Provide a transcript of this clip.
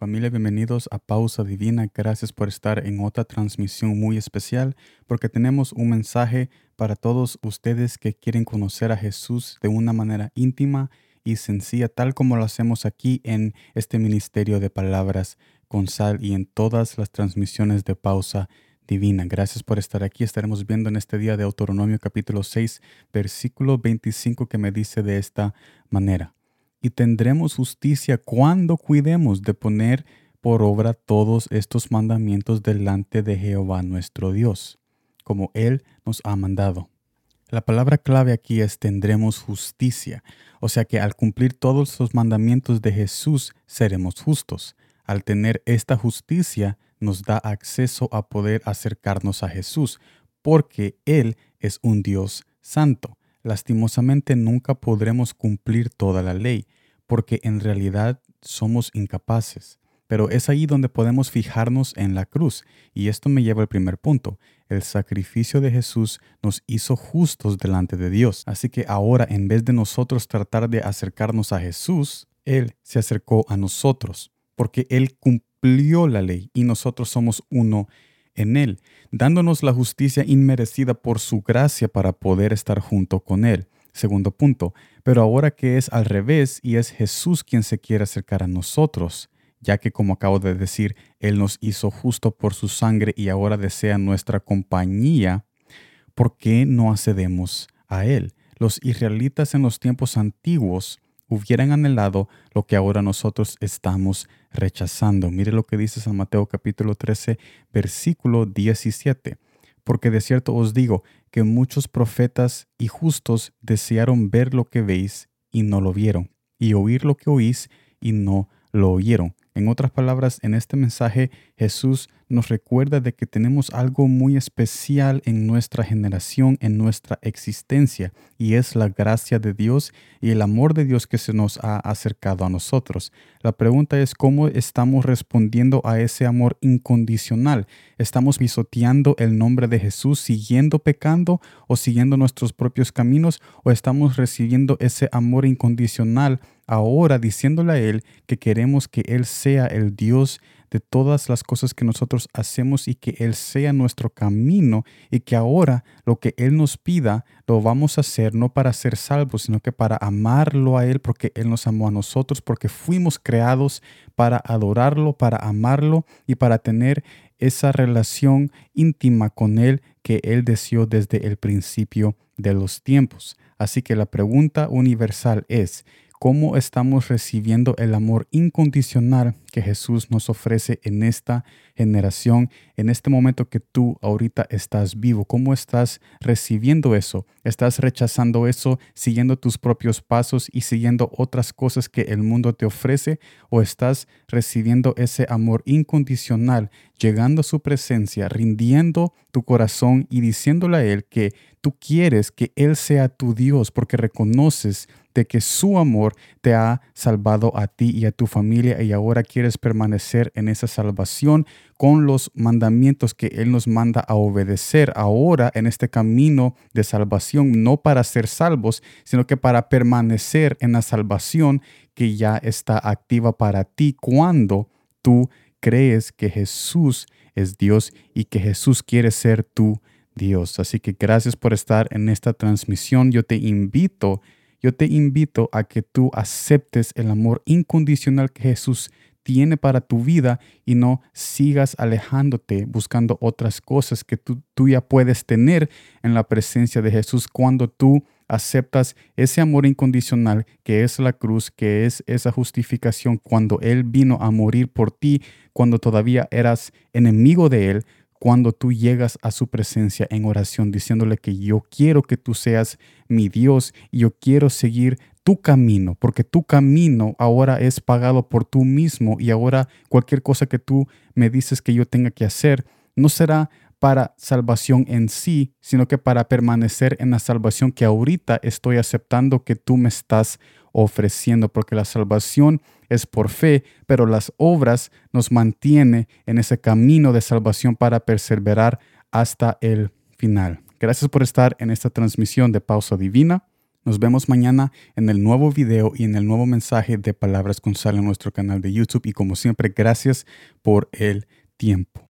Familia, bienvenidos a Pausa Divina. Gracias por estar en otra transmisión muy especial porque tenemos un mensaje para todos ustedes que quieren conocer a Jesús de una manera íntima y sencilla, tal como lo hacemos aquí en este ministerio de palabras con sal y en todas las transmisiones de Pausa Divina. Gracias por estar aquí. Estaremos viendo en este día de Autonomio capítulo 6, versículo 25 que me dice de esta manera y tendremos justicia cuando cuidemos de poner por obra todos estos mandamientos delante de Jehová nuestro Dios, como Él nos ha mandado. La palabra clave aquí es tendremos justicia, o sea que al cumplir todos los mandamientos de Jesús seremos justos. Al tener esta justicia nos da acceso a poder acercarnos a Jesús, porque Él es un Dios santo. Lastimosamente nunca podremos cumplir toda la ley, porque en realidad somos incapaces. Pero es ahí donde podemos fijarnos en la cruz. Y esto me lleva al primer punto. El sacrificio de Jesús nos hizo justos delante de Dios. Así que ahora, en vez de nosotros tratar de acercarnos a Jesús, Él se acercó a nosotros, porque Él cumplió la ley y nosotros somos uno en Él, dándonos la justicia inmerecida por su gracia para poder estar junto con Él. Segundo punto, pero ahora que es al revés y es Jesús quien se quiere acercar a nosotros, ya que como acabo de decir, Él nos hizo justo por su sangre y ahora desea nuestra compañía, ¿por qué no accedemos a Él? Los israelitas en los tiempos antiguos hubieran anhelado lo que ahora nosotros estamos rechazando. Mire lo que dice San Mateo capítulo 13, versículo 17. Porque de cierto os digo que muchos profetas y justos desearon ver lo que veis y no lo vieron, y oír lo que oís y no lo oyeron. En otras palabras, en este mensaje Jesús nos recuerda de que tenemos algo muy especial en nuestra generación, en nuestra existencia, y es la gracia de Dios y el amor de Dios que se nos ha acercado a nosotros. La pregunta es cómo estamos respondiendo a ese amor incondicional. ¿Estamos pisoteando el nombre de Jesús, siguiendo pecando o siguiendo nuestros propios caminos, o estamos recibiendo ese amor incondicional ahora diciéndole a Él que queremos que Él sea el Dios de todas las cosas que nosotros hacemos y que Él sea nuestro camino y que ahora lo que Él nos pida lo vamos a hacer no para ser salvos, sino que para amarlo a Él porque Él nos amó a nosotros, porque fuimos creados para adorarlo, para amarlo y para tener esa relación íntima con Él que Él deseó desde el principio de los tiempos. Así que la pregunta universal es, cómo estamos recibiendo el amor incondicional que Jesús nos ofrece en esta generación, en este momento que tú ahorita estás vivo. ¿Cómo estás recibiendo eso? ¿Estás rechazando eso, siguiendo tus propios pasos y siguiendo otras cosas que el mundo te ofrece? ¿O estás recibiendo ese amor incondicional, llegando a su presencia, rindiendo tu corazón y diciéndole a Él que tú quieres que Él sea tu Dios porque reconoces de que su amor te ha salvado a ti y a tu familia y ahora quieres permanecer en esa salvación con los mandamientos que Él nos manda a obedecer ahora en este camino de salvación, no para ser salvos, sino que para permanecer en la salvación que ya está activa para ti cuando tú crees que Jesús es Dios y que Jesús quiere ser tu Dios. Así que gracias por estar en esta transmisión. Yo te invito yo te invito a que tú aceptes el amor incondicional que Jesús tiene para tu vida y no sigas alejándote buscando otras cosas que tú, ya puedes tener en la presencia de Jesús. Cuando tú aceptas ese amor incondicional que es la cruz, que es esa justificación cuando Él vino a morir por ti, cuando todavía eras enemigo de Él, cuando tú llegas a su presencia en oración diciéndole que yo quiero que tú seas mi Dios y yo quiero seguir tu camino, porque tu camino ahora es pagado por tú mismo y ahora cualquier cosa que tú me dices que yo tenga que hacer no será para salvación en sí, sino que para permanecer en la salvación que ahorita estoy aceptando que tú me estás ofreciendo, porque la salvación es por fe, pero las obras nos mantiene en ese camino de salvación para perseverar hasta el final. Gracias por estar en esta transmisión de Pausa Divina. Nos vemos mañana en el nuevo video y en el nuevo mensaje de Palabras con Sal en nuestro canal de YouTube. Y como siempre, gracias por el tiempo.